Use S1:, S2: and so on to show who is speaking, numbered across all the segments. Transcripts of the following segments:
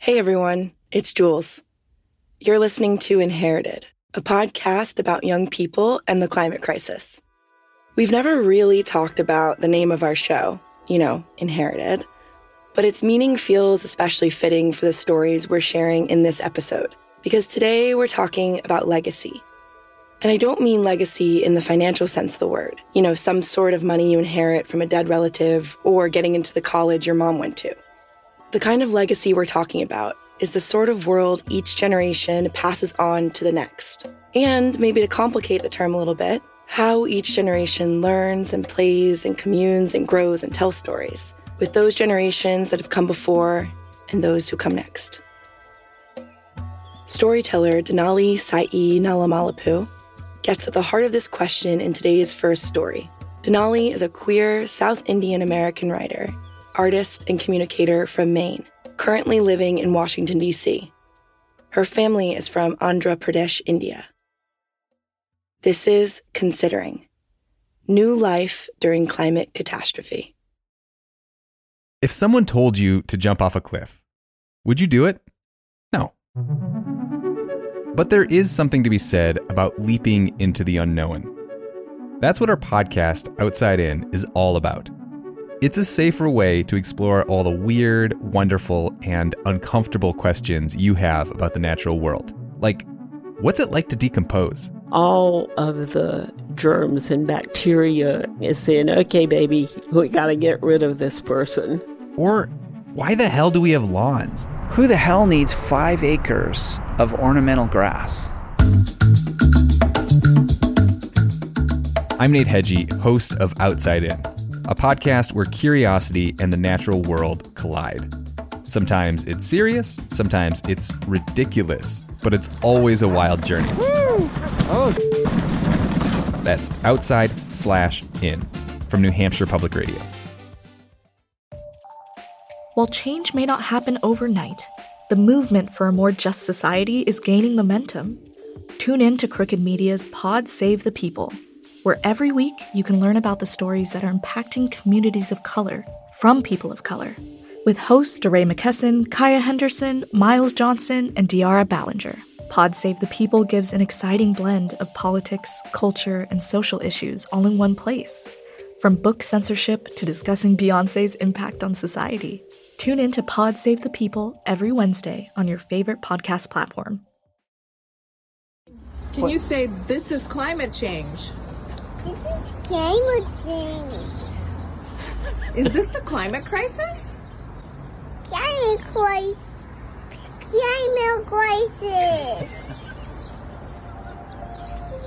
S1: Hey everyone, it's Jules. You're listening to Inherited, a podcast about young people and the climate crisis. We've never really talked about the name of our show, you know, Inherited, but its meaning feels especially fitting for the stories we're sharing in this episode, because today we're talking about legacy. And I don't mean legacy in the financial sense of the word, you know, some sort of money you inherit from a dead relative or getting into the college your mom went to. The kind of legacy we're talking about is the sort of world each generation passes on to the next. And maybe to complicate the term a little bit, how each generation learns and plays and communes and grows and tells stories with those generations that have come before and those who come next. Storyteller Denali Sai Nalamalapu gets at the heart of this question in today's first story. Denali is a queer South Indian American writer artist and communicator from Maine, currently living in Washington, D.C. Her family is from Andhra Pradesh, India. This is Considering New Life During Climate Catastrophe.
S2: If someone told you to jump off a cliff, would you do it? No. But there is something to be said about leaping into the unknown. That's what our podcast, Outside In, is all about. It's a safer way to explore all the weird, wonderful, and uncomfortable questions you have about the natural world. Like, what's it like to decompose?
S3: All of the germs and bacteria is saying, okay, baby, we gotta get rid of this person.
S2: Or, why the hell do we have lawns?
S4: Who the hell needs five acres of ornamental grass?
S2: I'm Nate Hegyi, host of Outside In a podcast where curiosity and the natural world collide. Sometimes it's serious, sometimes it's ridiculous, but it's always a wild journey. Oh. That's outside slash in from New Hampshire Public Radio.
S5: While change may not happen overnight, the movement for a more just society is gaining momentum. Tune in to Crooked Media's Pod Save the People where every week you can learn about the stories that are impacting communities of color from people of color. With hosts DeRay McKesson, Kaya Henderson, Miles Johnson, and De'Ara Balenger. Pod Save the People gives an exciting blend of politics, culture, and social issues all in one place. From book censorship to discussing Beyonce's impact on society. Tune in to Pod Save the People every Wednesday on your favorite podcast platform.
S6: Can you say this is climate change?
S7: This is climate change.
S6: Is this the climate crisis?
S7: Climate crisis. Climate crisis.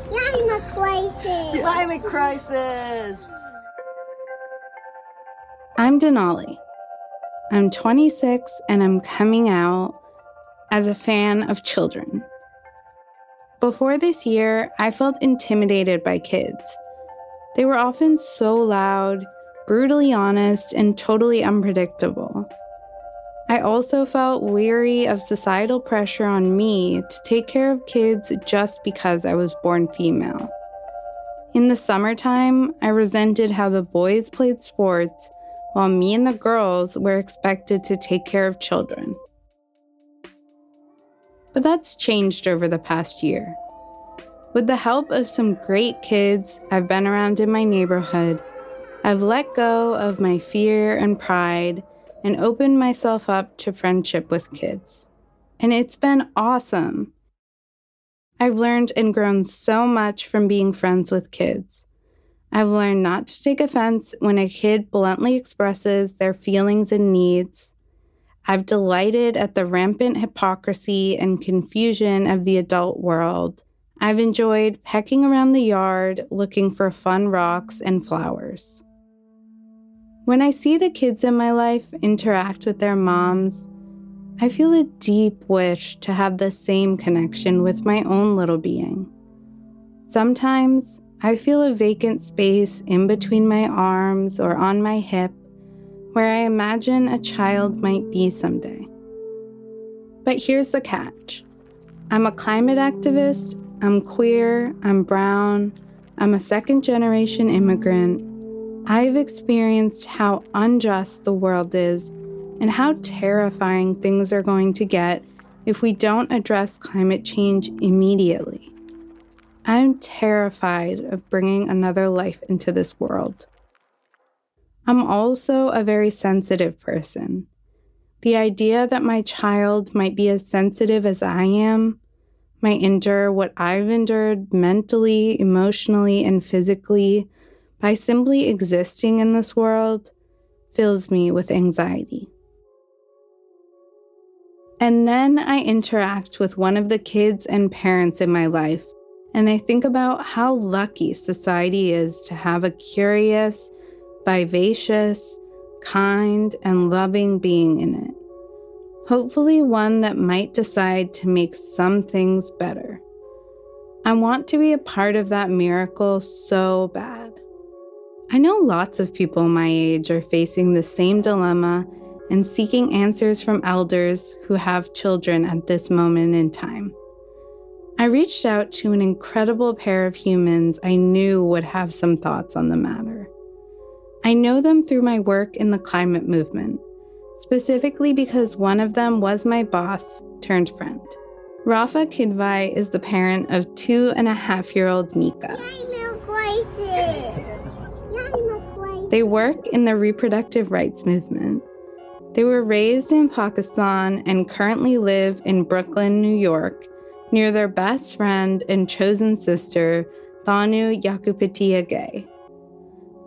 S7: Climate crisis.
S6: Climate crisis.
S8: I'm Denali. I'm 26 and I'm coming out as a fan of children. Before this year, I felt intimidated by kids. They were often so loud, brutally honest, and totally unpredictable. I also felt weary of societal pressure on me to take care of kids just because I was born female. In the summertime, I resented how the boys played sports while me and the girls were expected to take care of children. But that's changed over the past year. With the help of some great kids I've been around in my neighborhood, I've let go of my fear and pride and opened myself up to friendship with kids. And it's been awesome. I've learned and grown so much from being friends with kids. I've learned not to take offense when a kid bluntly expresses their feelings and needs. I've delighted at the rampant hypocrisy and confusion of the adult world. I've enjoyed pecking around the yard looking for fun rocks and flowers. When I see the kids in my life interact with their moms, I feel a deep wish to have the same connection with my own little being. Sometimes I feel a vacant space in between my arms or on my hip where I imagine a child might be someday. But here's the catch I'm a climate activist, I'm queer, I'm brown, I'm a second generation immigrant. I've experienced how unjust the world is and how terrifying things are going to get if we don't address climate change immediately. I'm terrified of bringing another life into this world. I'm also a very sensitive person. The idea that my child might be as sensitive as I am, might endure what I've endured mentally, emotionally, and physically by simply existing in this world fills me with anxiety. And then I interact with one of the kids and parents in my life, and I think about how lucky society is to have a curious, vivacious, kind, and loving being in it. Hopefully, one that might decide to make some things better. I want to be a part of that miracle so bad. I know lots of people my age are facing the same dilemma and seeking answers from elders who have children at this moment in time. I reached out to an incredible pair of humans I knew would have some thoughts on the matter. I know them through my work in the climate movement, specifically because one of them was my boss turned friend. Rafa Kidvai is the parent of two and a half year old Mika. They work in the reproductive rights movement. They were raised in Pakistan and currently live in Brooklyn, New York, near their best friend and chosen sister, Thanu Yakupitiyage.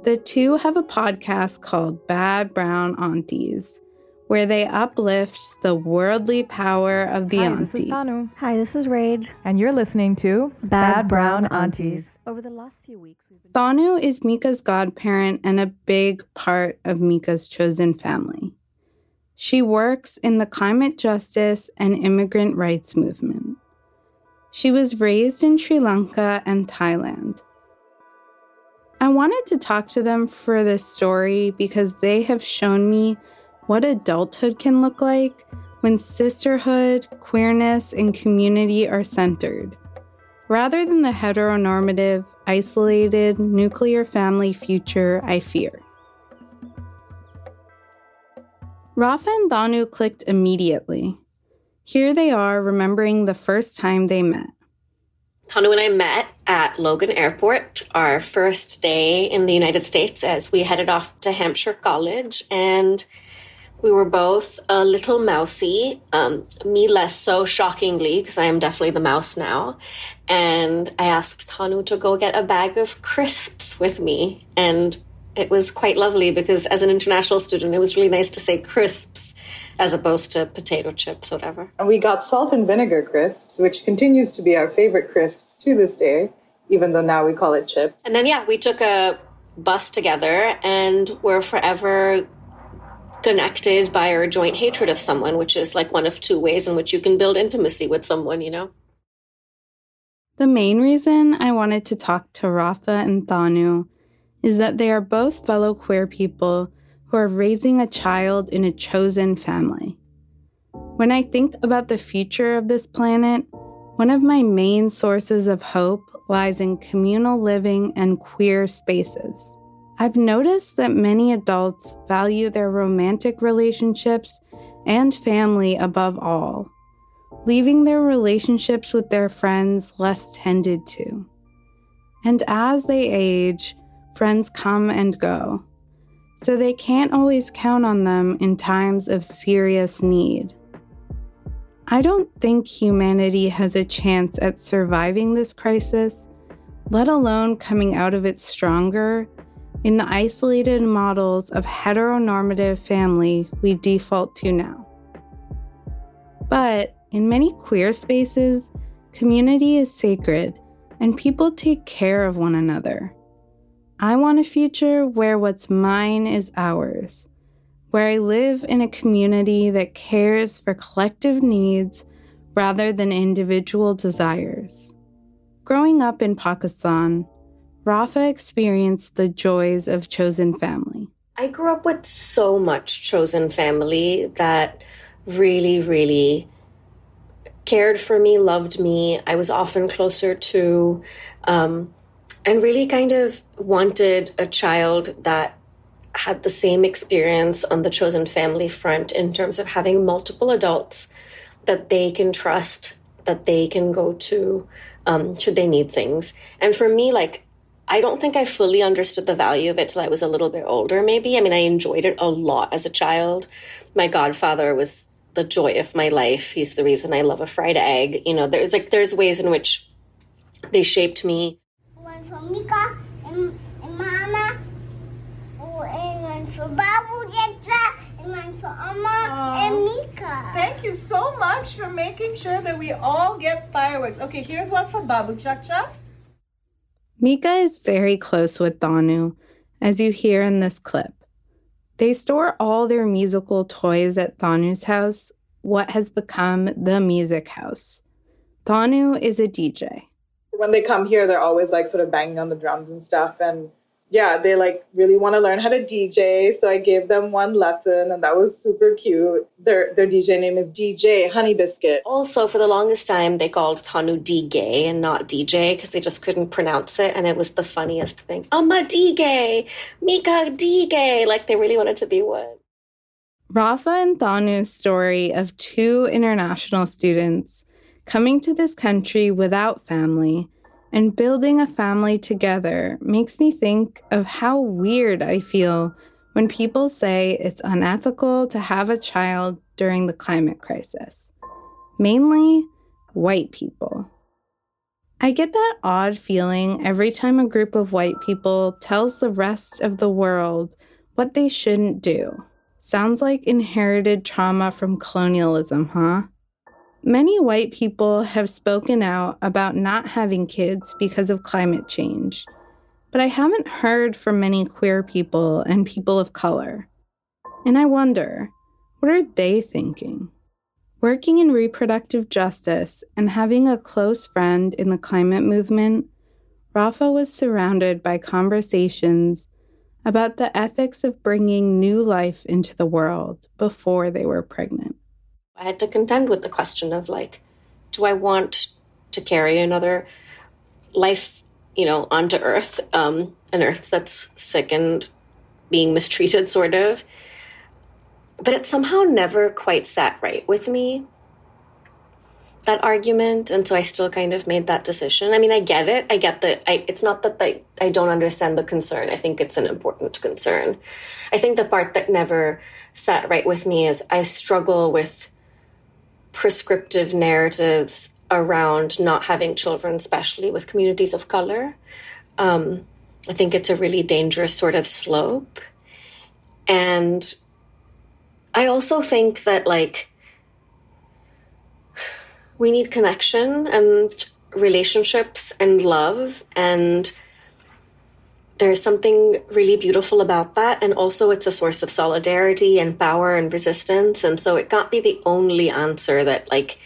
S8: The two have a podcast called Bad Brown Aunties, where they uplift the worldly power of the
S9: Hi,
S8: auntie.
S9: This is Thanu.
S10: Hi, this is Rage.
S9: And you're listening to
S10: Bad, Brown, Aunties. Over the last few weeks, we've been
S8: Thanu is Mika's godparent and a big part of Mika's chosen family. She works in the climate justice and immigrant rights movement. She was raised in Sri Lanka and Thailand. I wanted to talk to them for this story because they have shown me what adulthood can look like when sisterhood, queerness, and community are centered, rather than the heteronormative, isolated, nuclear family future I fear. Rafa and Thanu clicked immediately. Here they are remembering the first time they met.
S11: Thanu and I met at Logan Airport, our first day in the United States, as we headed off to Hampshire College. And we were both a little mousy, um, me less so shockingly, because I am definitely the mouse now. And I asked Thanu to go get a bag of crisps with me. And it was quite lovely because as an international student, it was really nice to say crisps as opposed to potato chips, whatever.
S12: And we got salt and vinegar crisps, which continues to be our favorite crisps to this day, even though now we call it chips.
S11: And then, yeah, we took a bus together and we're forever connected by our joint hatred of someone, which is like one of two ways in which you can build intimacy with someone, you know?
S8: The main reason I wanted to talk to Rafa and Thanu is that they are both fellow queer people who are raising a child in a chosen family. When I think about the future of this planet, one of my main sources of hope lies in communal living and queer spaces. I've noticed that many adults value their romantic relationships and family above all, leaving their relationships with their friends less tended to. And as they age, friends come and go, so they can't always count on them in times of serious need. I don't think humanity has a chance at surviving this crisis, let alone coming out of it stronger, in the isolated models of heteronormative family we default to now. But in many queer spaces, community is sacred and people take care of one another. I want a future where what's mine is ours, where I live in a community that cares for collective needs rather than individual desires. Growing up in Pakistan, Rafa experienced the joys of chosen family.
S11: I grew up with so much chosen family that really, really cared for me, loved me. I was often closer to, um, and really kind of wanted a child that had the same experience on the chosen family front in terms of having multiple adults that they can trust, that they can go to um, should they need things. And for me, like, I don't think I fully understood the value of it till I was a little bit older, maybe. I mean, I enjoyed it a lot as a child. My godfather was the joy of my life. He's the reason I love a fried egg. You know, there's like, there's ways in which they shaped me.
S7: One for Mika and, and Mama, and one for Babu Jetsa, and one for Amma and Mika.
S6: Thank you so much for making sure that we all get fireworks. Okay, here's one for Babu Chacha.
S8: Mika is very close with Thanu, as you hear in this clip. They store all their musical toys at Thanu's house, what has become the music house. Thanu is a DJ.
S12: When they come here, they're always like sort of banging on the drums and stuff. And yeah, they like really want to learn how to DJ. So I gave them one lesson and that was super cute. Their their DJ name is DJ Honey Biscuit.
S11: Also, for the longest time, they called Thanu D gay and not DJ because they just couldn't pronounce it. And it was the funniest thing. Amma D gay, Mika D gay. Like they really wanted to be one.
S8: Rafa and Thanu's story of two international students coming to this country without family and building a family together makes me think of how weird I feel when people say it's unethical to have a child during the climate crisis. Mainly white people. I get that odd feeling every time a group of white people tells the rest of the world what they shouldn't do. Sounds like inherited trauma from colonialism, huh? Many white people have spoken out about not having kids because of climate change, but I haven't heard from many queer people and people of color. And I wonder, what are they thinking? Working in reproductive justice and having a close friend in the climate movement, Rafa was surrounded by conversations about the ethics of bringing new life into the world before they were pregnant.
S11: I had to contend with the question of like, do I want to carry another life, you know, onto Earth, um, an Earth that's sick and being mistreated, sort of. But it somehow never quite sat right with me that argument and so i still kind of made that decision. I mean i get it. I get that I, it's not that I, I don't understand the concern. I think it's an important concern. I think the part that never sat right with me is i struggle with prescriptive narratives around not having children especially with communities of color. Um, i think it's a really dangerous sort of slope. And i also think that like we need connection and relationships and love and there's something really beautiful about that and also it's a source of solidarity and power and resistance and so it can't be the only answer that like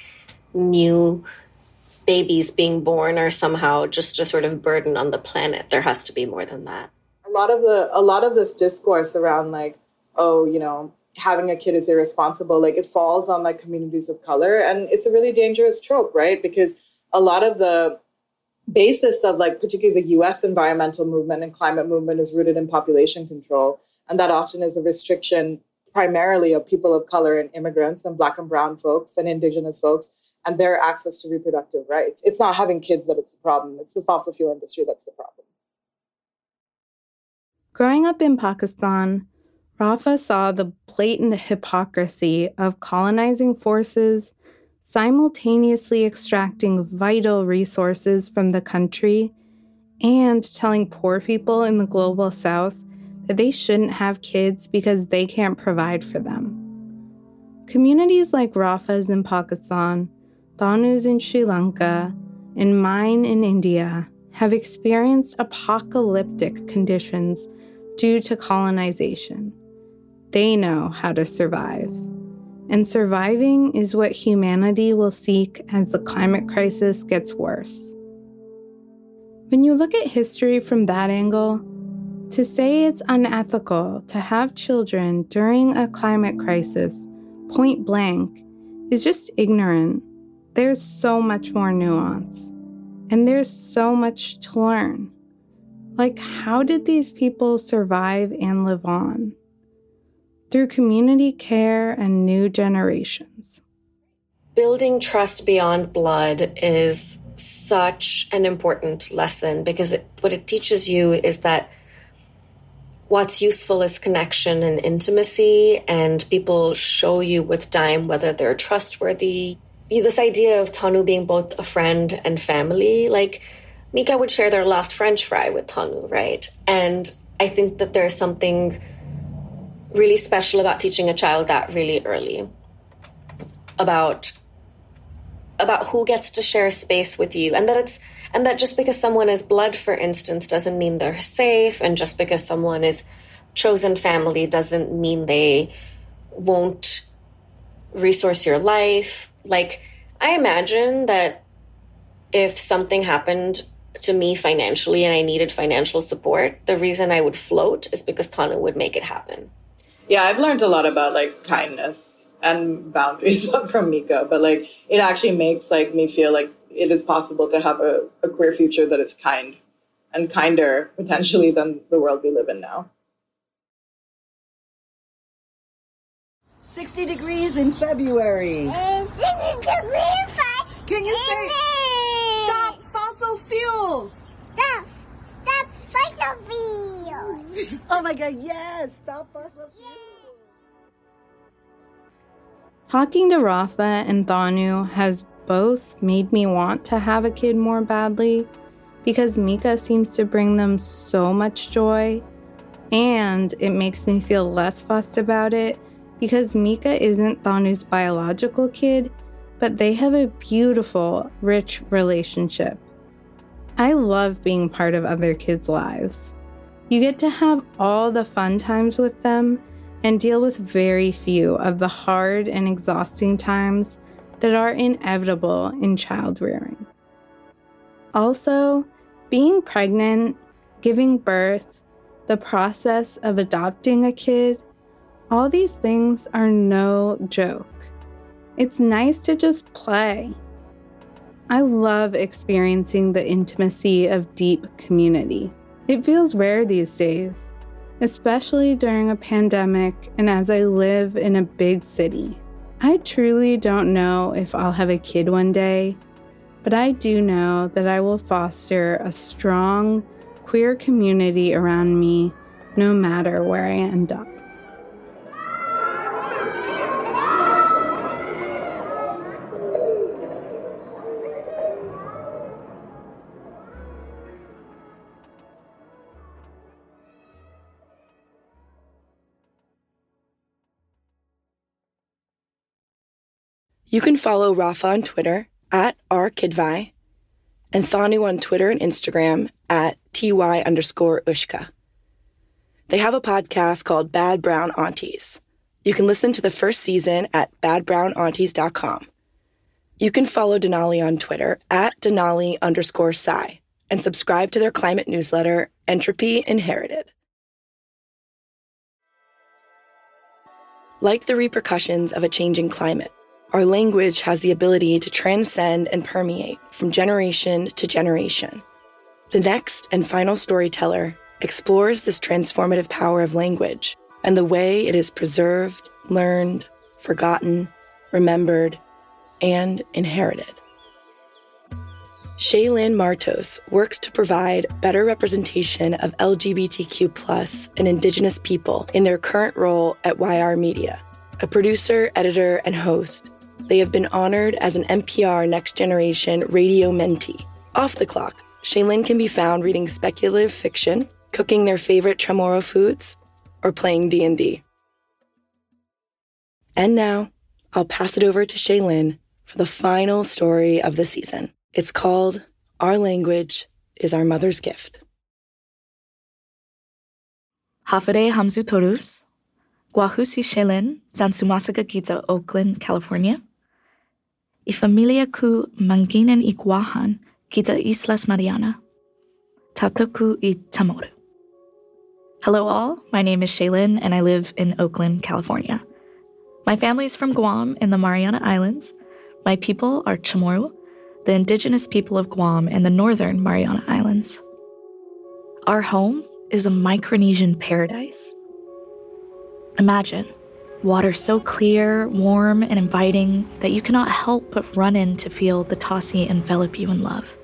S11: new babies being born are somehow just a sort of burden on the planet. There has to be more than that.
S12: A lot of the a lot of this discourse around like oh you know having a kid is irresponsible like it falls on like communities of color and it's a really dangerous trope right? Because a lot of the basis of like particularly the US environmental movement and climate movement is rooted in population control. And that often is a restriction primarily of people of color and immigrants and black and brown folks and indigenous folks and their access to reproductive rights. It's not having kids that it's the problem. It's the fossil fuel industry that's the problem.
S8: Growing up in pakistan Rafa saw the blatant hypocrisy of colonizing forces simultaneously extracting vital resources from the country and telling poor people in the global south that they shouldn't have kids because they can't provide for them. Communities like Rafa's in Pakistan, Thanu's in Sri Lanka, and mine in India have experienced apocalyptic conditions due to colonization. They know how to survive. And surviving is what humanity will seek as the climate crisis gets worse. When you look at history from that angle, to say it's unethical to have children during a climate crisis, point blank, is just ignorant. There's so much more nuance, and there's so much to learn. Like, how did these people survive and live on? Through community care and new generations.
S11: Building trust beyond blood is such an important lesson because it, what it teaches you is that what's useful is connection and intimacy, and people show you with time whether they're trustworthy. This idea of Thanu being both a friend and family, like Mika would share their last French fry with Thanu, right? And I think that there's something really special about teaching a child that really early about about who gets to share space with you. And that it's and that just because someone is blood for instance doesn't mean they're safe. And just because someone is chosen family doesn't mean they won't resource your life. Like i imagine that if something happened to me financially and I needed financial support, the reason I would float is because Thanu would make it happen.
S12: Yeah, I've learned a lot about like kindness and boundaries from Mika, but like it actually makes like me feel like it is possible to have a, a queer future that is kind and kinder potentially than the world we live in now.
S9: 60 degrees in February. Can you say stop fossil fuels?
S7: Stop! Stop fossil fuels!
S9: Oh my god, yes! Stop fuels!
S8: Talking to Rafa and Thanu has both made me want to have a kid more badly because Mika seems to bring them so much joy, and it makes me feel less fussed about it because Mika isn't Thanu's biological kid, but they have a beautiful, rich relationship. I love being part of other kids' lives. You get to have all the fun times with them and deal with very few of the hard and exhausting times that are inevitable in child rearing. Also, being pregnant, giving birth, the process of adopting a kid, all these things are no joke. It's nice to just play. I love experiencing the intimacy of deep community. It feels rare these days, especially during a pandemic and as I live in a big city. I truly don't know if I'll have a kid one day, but I do know that I will foster a strong, queer community around me no matter where I end up.
S1: You can follow Rafa on Twitter at rkidvi and Thanu on Twitter and Instagram at ty underscore ushka. They have a podcast called Bad Brown Aunties. You can listen to the first season at badbrownaunties.com. You can follow Denali on Twitter at Denali underscore Sai and subscribe to their climate newsletter, Entropy Inherited. Like the repercussions of a changing climate, our language has the ability to transcend and permeate from generation to generation. The next and final storyteller explores this transformative power of language and the way it is preserved, learned, forgotten, remembered, and inherited. Shaylyn Martos works to provide better representation of LGBTQ and Indigenous people in their current role at YR Media. A producer, editor, and host, they have been honored as an NPR Next Generation Radio Mentee. Off the clock, Shaylyn can be found reading speculative fiction, cooking their favorite Chamorro foods, or playing D&D. And now, I'll pass it over to Shaylyn for the final story of the season. It's called Our Language is Our Mother's Gift.
S5: Hafere Hamzu Torus, Guahusi Shaylyn, Zansumasaka Giza, Oakland, California. Y familia ku manginen Guahan, Giza Islas Mariana. Tatoku y Tamoru. Hello, all. My name is Shaylyn, and I live in Oakland, California. My family is from Guam in the Mariana Islands. My people are Chamorro, the indigenous people of Guam and the northern Mariana Islands. Our home is a Micronesian paradise. Imagine water so clear, warm, and inviting that you cannot help but run in to feel the Tasi envelop you in love.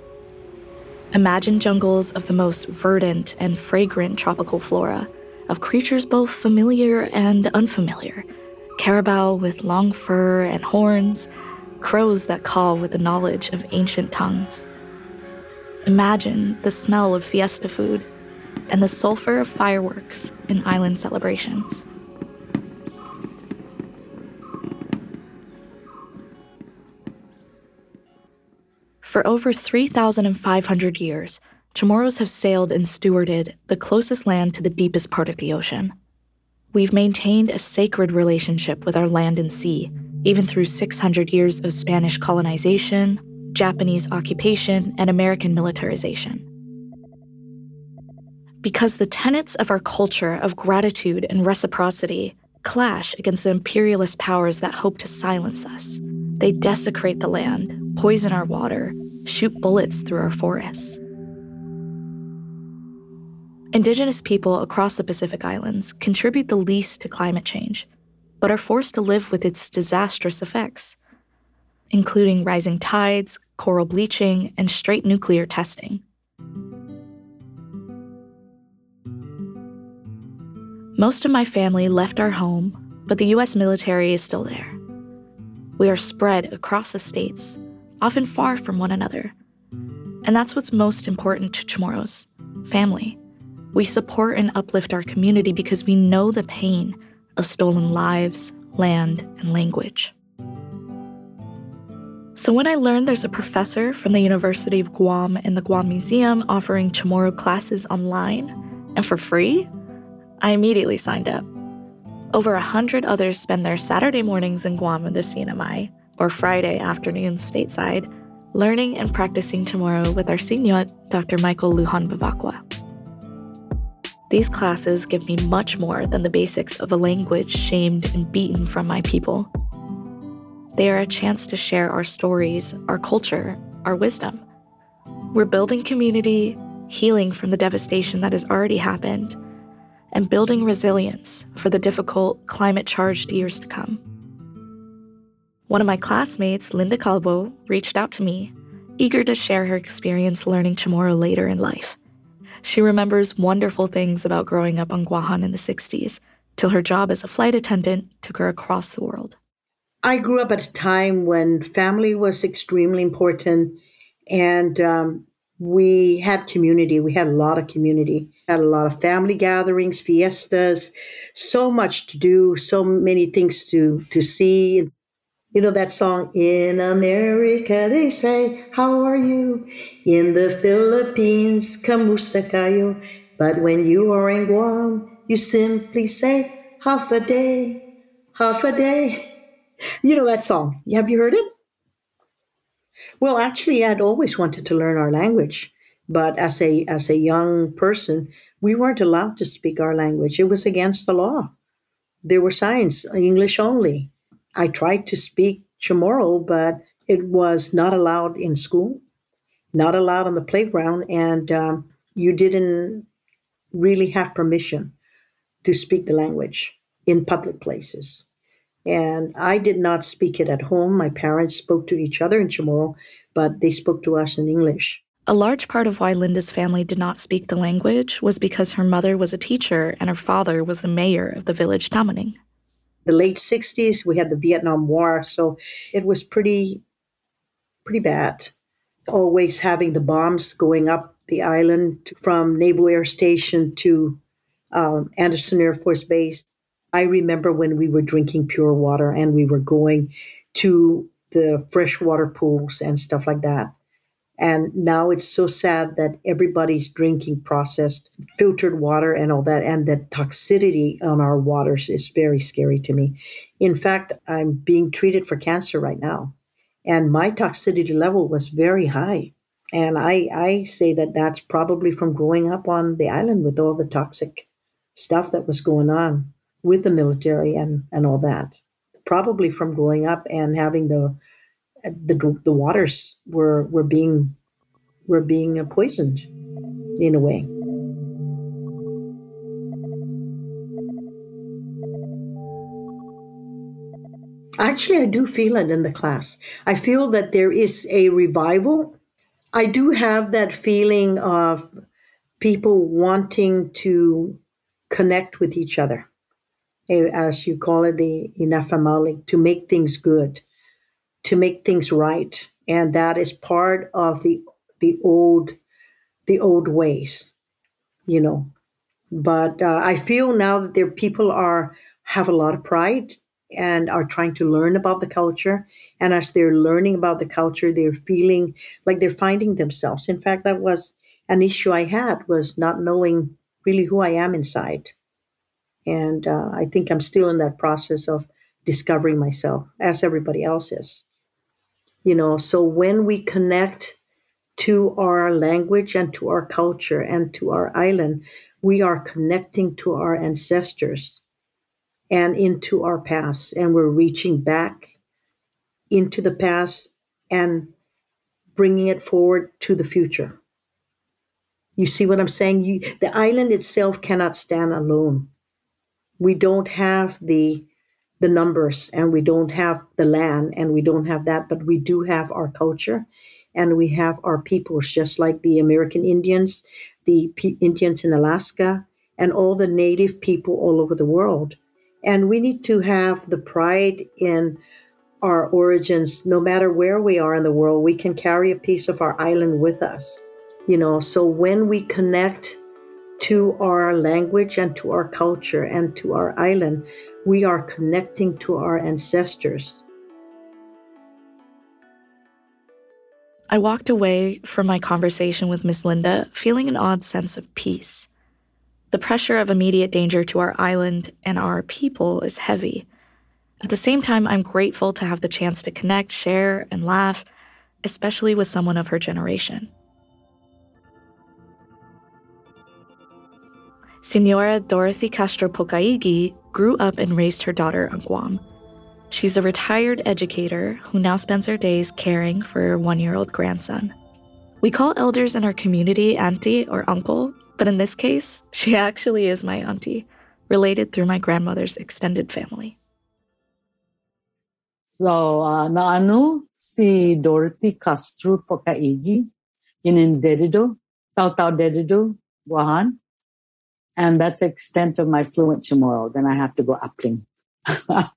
S5: Imagine jungles of the most verdant and fragrant tropical flora, of creatures both familiar and unfamiliar carabao with long fur and horns, crows that caw with the knowledge of ancient tongues. Imagine the smell of fiesta food and the sulfur of fireworks in island celebrations. For over 3,500 years, Chamorros have sailed and stewarded the closest land to the deepest part of the ocean. We've maintained a sacred relationship with our land and sea, even through 600 years of Spanish colonization, Japanese occupation, and American militarization. Because the tenets of our culture of gratitude and reciprocity clash against the imperialist powers that hope to silence us. They desecrate the land, poison our water, shoot bullets through our forests. Indigenous people across the Pacific Islands contribute the least to climate change, but are forced to live with its disastrous effects, including rising tides, coral bleaching, and straight nuclear testing. Most of my family left our home, but the US military is still there. We are spread across the states, often far from one another. And that's what's most important to Chamorros family. We support and uplift our community because we know the pain of stolen lives, land, and language. So when I learned there's a professor from the University of Guam in the Guam Museum offering Chamorro classes online and for free, I immediately signed up. Over a hundred others spend their Saturday mornings in Guam in the CNMI, or Friday afternoons stateside, learning and practicing Chamorro with our senior, Dr. Michael Lujan Bevacqua. These classes give me much more than the basics of a language shamed and beaten from my people. They are a chance to share our stories, our culture, our wisdom. We're building community, healing from the devastation that has already happened, and building resilience for the difficult, climate charged years to come. One of my classmates, Linda Calvo, reached out to me, eager to share her experience learning Chamorro later in life. She remembers wonderful things about growing up on Guahan in the 60s, till her job as a flight attendant took her across the world.
S13: I grew up at a time when family was extremely important and um, we had community. We had a lot of community, had a lot of family gatherings, fiestas, so much to do, so many things to to see. You know that song, In America, they say, How are you? In the Philippines, Kamusta kayo? But when you are in Guam, you simply say, Half a day, half a day. You know that song. Have you heard it? Well, actually, I'd always wanted to learn our language, but as a as a young person, we weren't allowed to speak our language. It was against the law. There were signs, English only. I tried to speak Chamorro, but it was not allowed in school, not allowed on the playground, and um, you didn't really have permission to speak the language in public places. And I did not speak it at home. My parents spoke to each other in Chamorro, but they spoke to us in English.
S5: A large part of why Linda's family did not speak the language was because her mother was a teacher and her father was the mayor of the village Tamuning.
S13: The late 60s, we had the Vietnam War, so it was pretty pretty bad. Always having the bombs going up the island from Naval Air Station to um, Andersen Air Force Base. I remember when we were drinking pure water and we were going to the freshwater pools and stuff like that. And now it's so sad that everybody's drinking processed filtered water and all that. And the toxicity on our waters is very scary to me. In fact, I'm being treated for cancer right now. And my toxicity level was very high. And I, I say that that's probably from growing up on the island with all the toxic stuff that was going on with the military and, and all that. Probably from growing up and having the the the waters were were being were being poisoned in a way. Actually, I do feel it in the class. I feel that there is a revival. I do have that feeling of people wanting to connect with each other, eh, as you call it, the inafa'maolek, to make things good to make things right, and that is part of the the old the old ways, you know. But uh, I feel now that their people are have a lot of pride and are trying to learn about the culture. And as they're learning about the culture, they're feeling like they're finding themselves. In fact, that was an issue I had was not knowing really who I am inside. And uh, I think I'm still in that process of discovering myself, as everybody else is. You know, so when we connect to our language and to our culture and to our island, we are connecting to our ancestors and into our past. And we're reaching back into the past and bringing it forward to the future. You see what I'm saying? You, the island itself cannot stand alone. We don't have the the numbers and we don't have the land and we don't have that, but we do have our culture and we have our peoples, just like the American Indians, the P- Indians in Alaska, and all the native people all over the world. And we need to have the pride in our origins, no matter where we are in the world, we can carry a piece of our island with us. You know, so when we connect to our language and to our culture and to our island, we are connecting to our ancestors.
S5: I walked away from my conversation with Miss Linda feeling an odd sense of peace. The pressure of immediate danger to our island and our people is heavy. At the same time, I'm grateful to have the chance to connect, share, and laugh, especially with someone of her generation. Senora Dorothy Castro Pocaigue grew up and raised her daughter on Guam. She's a retired educator who now spends her days caring for her one year old grandson. We call elders in our community auntie or uncle, but in this case, she actually is my auntie, related through my grandmother's extended family.
S14: So, uh, naano si Dorothy Castro Pocaigue in Dededo, Tautau Dededo, Guahan. And that's the extent of my fluent Chamorro. Then I have to go upling.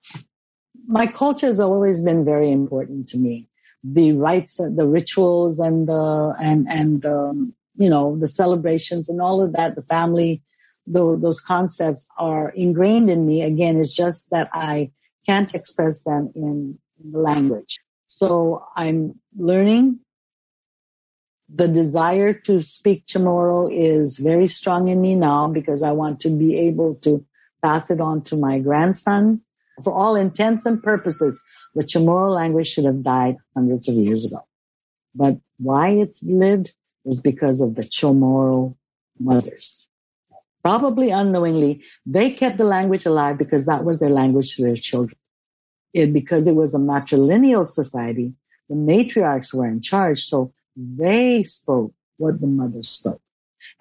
S14: my culture has always been very important to me. The rites, the rituals, and the and and the, you know the celebrations and all of that. The family, the, those concepts are ingrained in me. Again, it's just that I can't express them in, in the language. So I'm learning. The desire to speak Chamorro is very strong in me now because I want to be able to pass it on to my grandson for all intents and purposes, the Chamorro language should have died hundreds of years ago. But why it's lived is because of the Chamorro mothers. Probably unknowingly, they kept the language alive because that was their language to their children. It, because it was a matrilineal society, the matriarchs were in charge, so they spoke what the mother spoke.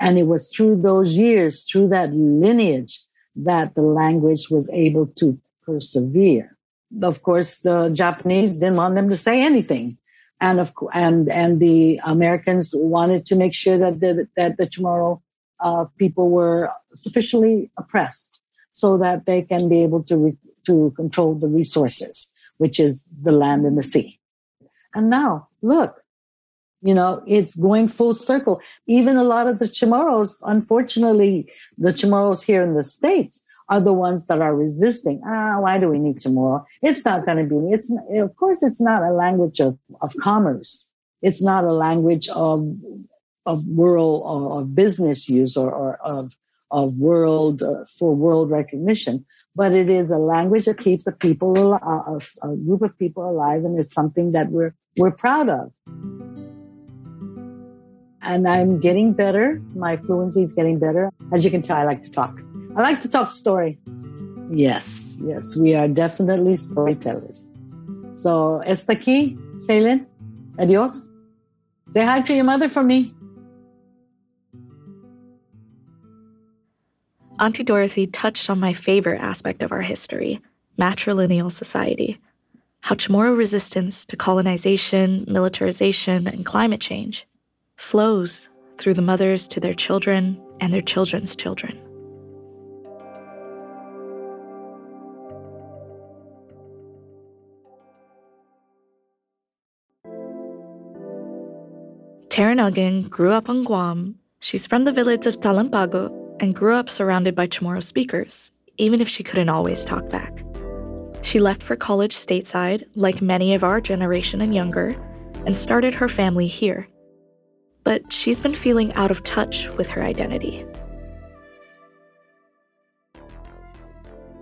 S14: And it was through those years, through that lineage, that the language was able to persevere. Of course, the Japanese didn't want them to say anything. And of and and the Americans wanted to make sure that the, that the Chamorro uh, people were sufficiently oppressed so that they can be able to re- to control the resources, which is the land and the sea. And now, look, you know, it's going full circle. Even a lot of the Chamorros, unfortunately, the Chamorros here in the States are the ones that are resisting. Ah, why do we need Chamorro? It's not going to be, it's, of course, it's not a language of, of commerce. It's not a language of, of world or of business use or, or of, of world, uh, for world recognition. But it is a language that keeps a people, a, a group of people alive. And it's something that we're, we're proud of. And I'm getting better. My fluency is getting better. As you can tell, I like to talk. I like to talk story. Yes, yes, we are definitely storytellers. So, esta aquí, Shaylyn. Adios. Say hi to your mother for me.
S5: Auntie Dorothy touched on my favorite aspect of our history matrilineal society. how Chamorro resistance to colonization, militarization, and climate change flows through the mothers to their children and their children's children. Taryn Uggan grew up on Guam. She's from the village of Chalan Pago and grew up surrounded by Chamorro speakers, even if she couldn't always talk back. She left for college stateside, like many of our generation and younger, and started her family here. But she's been feeling out of touch with her identity.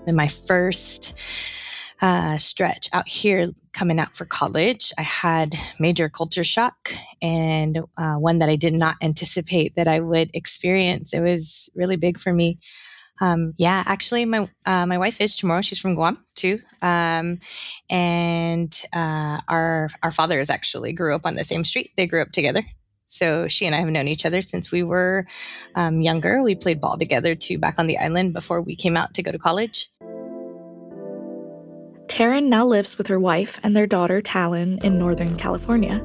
S15: In my first uh, stretch out here coming out for college, I had major culture shock and uh, one that I did not anticipate that I would experience. It was really big for me. Um, yeah, actually, my uh, my wife is Chamorro. She's from Guam too, um, and uh, our our fathers actually grew up on the same street. They grew up together. So she and I have known each other since we were um, younger. We played ball together too back on the island before we came out to go to college.
S5: Taryn now lives with her wife and their daughter, Talon, in Northern California.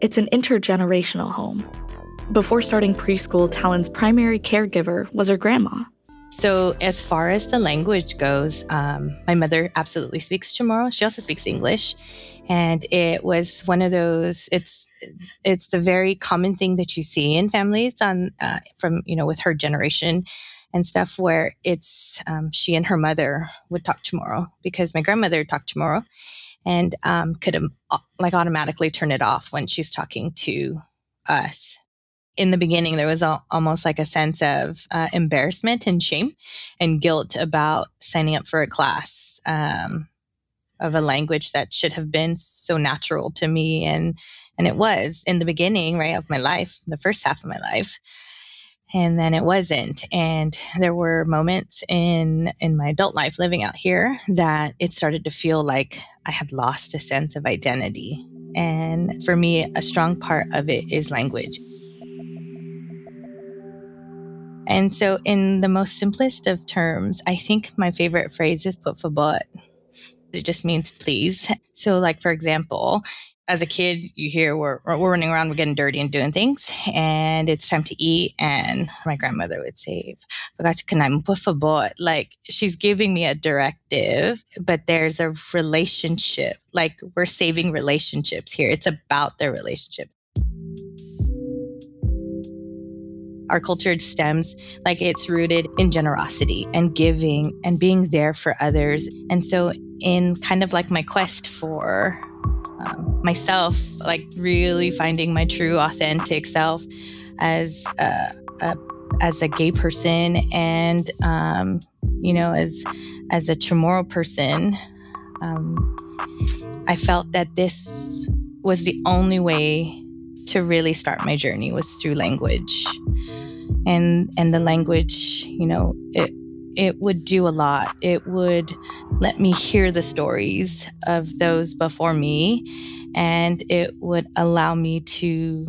S5: It's an intergenerational home. Before starting preschool, Talon's primary caregiver was her grandma.
S15: So, as far as the language goes, um, my mother absolutely speaks Chamorro. She also speaks English, and it was one of those. It's it's the very common thing that you see in families on uh, from you know with her generation and stuff where it's um, she and her mother would talk Chamorro because my grandmother talked Chamorro and um, could um, like automatically turn it off when she's talking to us. In the beginning, there was a, almost like a sense of uh, embarrassment and shame and guilt about signing up for a class um, of a language that should have been so natural to me and and it was in the beginning right of my life the first half of my life and then it wasn't and there were moments in in my adult life living out here that it started to feel like i had lost a sense of identity and for me a strong part of it is language. And so in the most simplest of terms i think my favorite phrase is pot fabot it just means please. So like for example as a kid, you hear we're, we're running around, we're getting dirty and doing things, and it's time to eat. And my grandmother would say, a boy. like she's giving me a directive, but there's a relationship. Like we're saving relationships here. It's about their relationship. Our culture stems like it's rooted in generosity and giving and being there for others. And so, in kind of like my quest for um, myself, like really finding my true, authentic self as a, a as a gay person and um, you know as as a Chamorro person. Um, I felt that this was the only way to really start my journey was through language and and the language you know it it would do a lot. It would let me hear the stories of those before me, and it would allow me to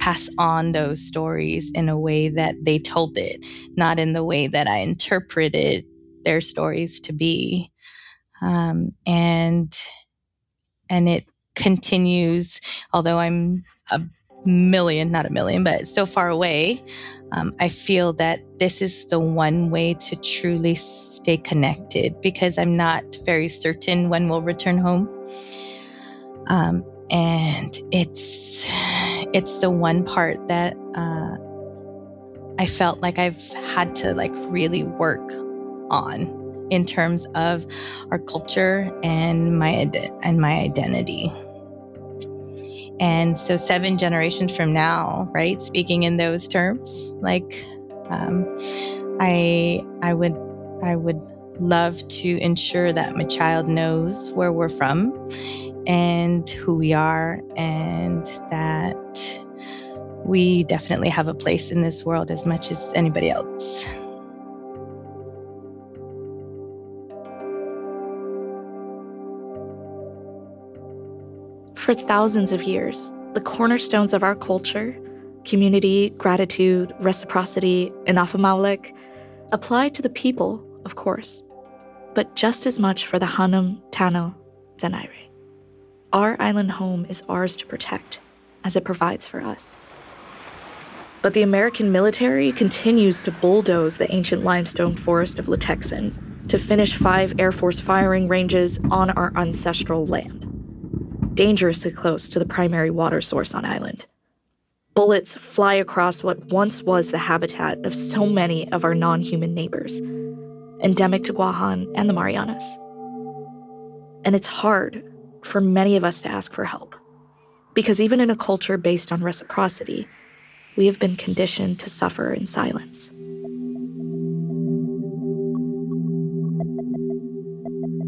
S15: pass on those stories in a way that they told it, not in the way that I interpreted their stories to be. Um, and and it continues, although I'm a million, not a million, but so far away um, I feel that this is the one way to truly stay connected because I'm not very certain when we'll return home. Um, and it's it's the one part that uh, I felt like I've had to like really work on in terms of our culture and my and my identity. And so, seven generations from now, right, speaking in those terms, like um, I, I would, I would love to ensure that my child knows where we're from and who we are, and that we definitely have a place in this world as much as anybody else.
S5: For thousands of years, the cornerstones of our culture community, gratitude, reciprocity, and inafa'maolek apply to the people, of course, but just as much for the Hanum, Tano, Zanaire. Our island home is ours to protect, as it provides for us. But the American military continues to bulldoze the ancient limestone forest of Litekyan to finish five Air Force firing ranges on our ancestral land, dangerously close to the primary water source on island. Bullets fly across what once was the habitat of so many of our non human neighbors, endemic to Guahan and the Marianas. And it's hard for many of us to ask for help, because even in a culture based on reciprocity, we have been conditioned to suffer in silence.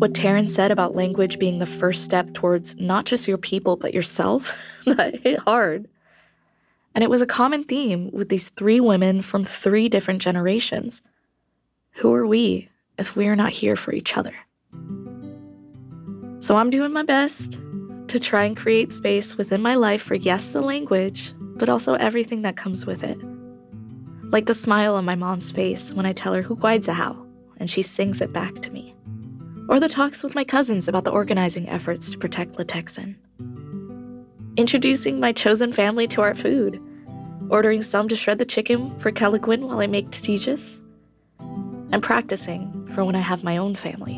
S5: What Taryn said about language being the first step towards not just your people, but yourself, that hit hard. And it was a common theme with these three women from three different generations. Who are we if we are not here for each other? So I'm doing my best to try and create space within my life for yes, the language, but also everything that comes with it. Like the smile on my mom's face when I tell her Hu guaiya hao and she sings it back to me. Or the talks with my cousins about the organizing efforts to protect Litekyan. Introducing my chosen family to our food. Ordering some to shred the chicken for kelaguen while I make titiyas. And practicing for when I have my own family.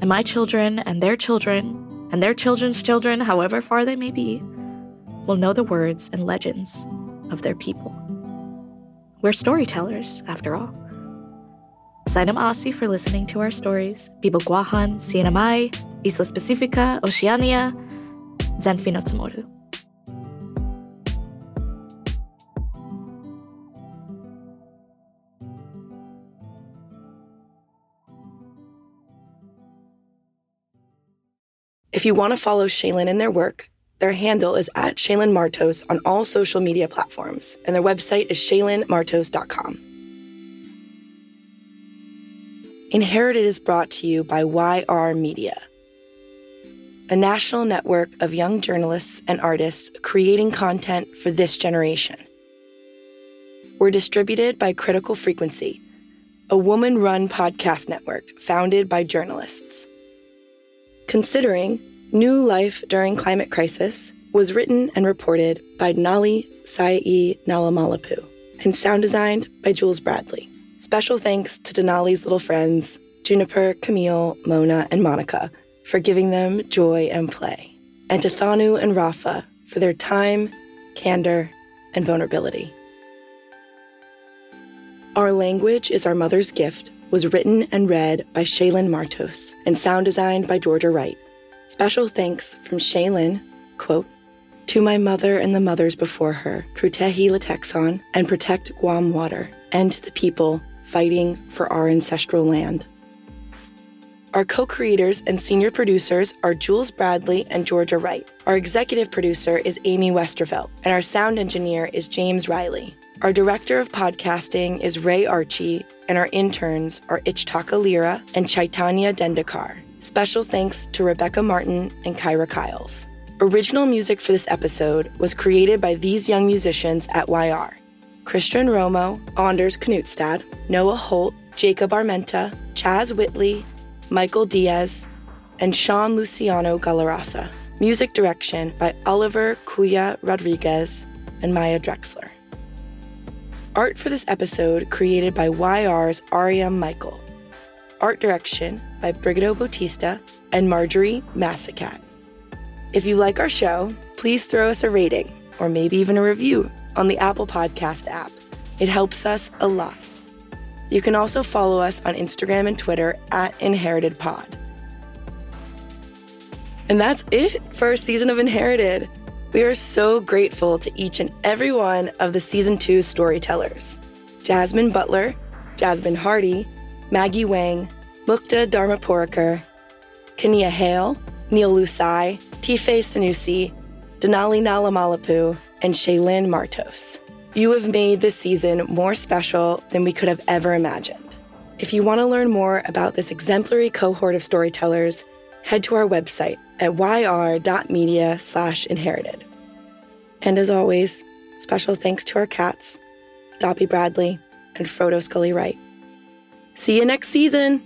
S5: And my children and their children and their children's children, however far they may be, will know the words and legends of their people. We're storytellers, after all. Saina ma'åse' for listening to our stories. Bibo Guahan, Sienamai, Isla Pacifica, Oceania, Zanfino Tsumoru.
S1: If you want to follow Shaylyn and their work, their handle is at Shaylyn Martos on all social media platforms, and their website is shaylynmartos.com. Inherited is brought to you by YR Media, a national network of young journalists and artists creating content for this generation. We're distributed by Critical Frequency, a woman run podcast network founded by journalists. Considering New Life During Climate Crisis was written and reported by Nali Sai Nalamalapu and sound designed by Jules Bradley. Special thanks to Denali's little friends, Juniper, Camille, Mona, and Monica, for giving them joy and play, and to Thanu and Rafa for their time, candor, and vulnerability. Our Language is Our Mother's Gift was written and read by Shaylyn Martos and sound designed by Georgia Wright. Special thanks from Shaylyn, quote, to my mother and the mothers before her, Prutehi Litekyan, and protect Guam water, and to the people fighting for our ancestral land. Our co creators and senior producers are Jules Bradley and Georgia Wright. Our executive producer is Amy Westervelt, and our sound engineer is James Riley. Our director of podcasting is Ray Archie, and our interns are Ichtaka Lira and Chaitanya Dendakar. Special thanks to Rebecca Martin and Kyra Kyles. Original music for this episode was created by these young musicians at YR Christian Romo, Anders Knutstad, Noah Holt, Jacob Armenta, Chaz Whitley, Michael Diaz, and Sean Luciano Galarasa. Music direction by Oliver Cuya Rodriguez and Maya Drexler. Art for this episode created by YR's Ariam Michael. Art direction by Brigido Bautista and Marjorie Massicat. If you like our show, please throw us a rating or maybe even a review on the Apple Podcast app. It helps us a lot. You can also follow us on Instagram and Twitter at InheritedPod. And that's it for our season of Inherited. We are so grateful to each and every one of the season two storytellers Jasmine Butler, Jasmine Hardy, Maggie Wang, Mukta Dharmapurikar, Kania Hale, Neil Lusai, Tife Sanusi, Denali Nalamalapu, and Shaylyn Martos. You have made this season more special than we could have ever imagined. If you want to learn more about this exemplary cohort of storytellers, head to our website at yr.media slash inherited. And as always, special thanks to our cats, Dobby Bradley and Frodo Scully Wright. See you next season!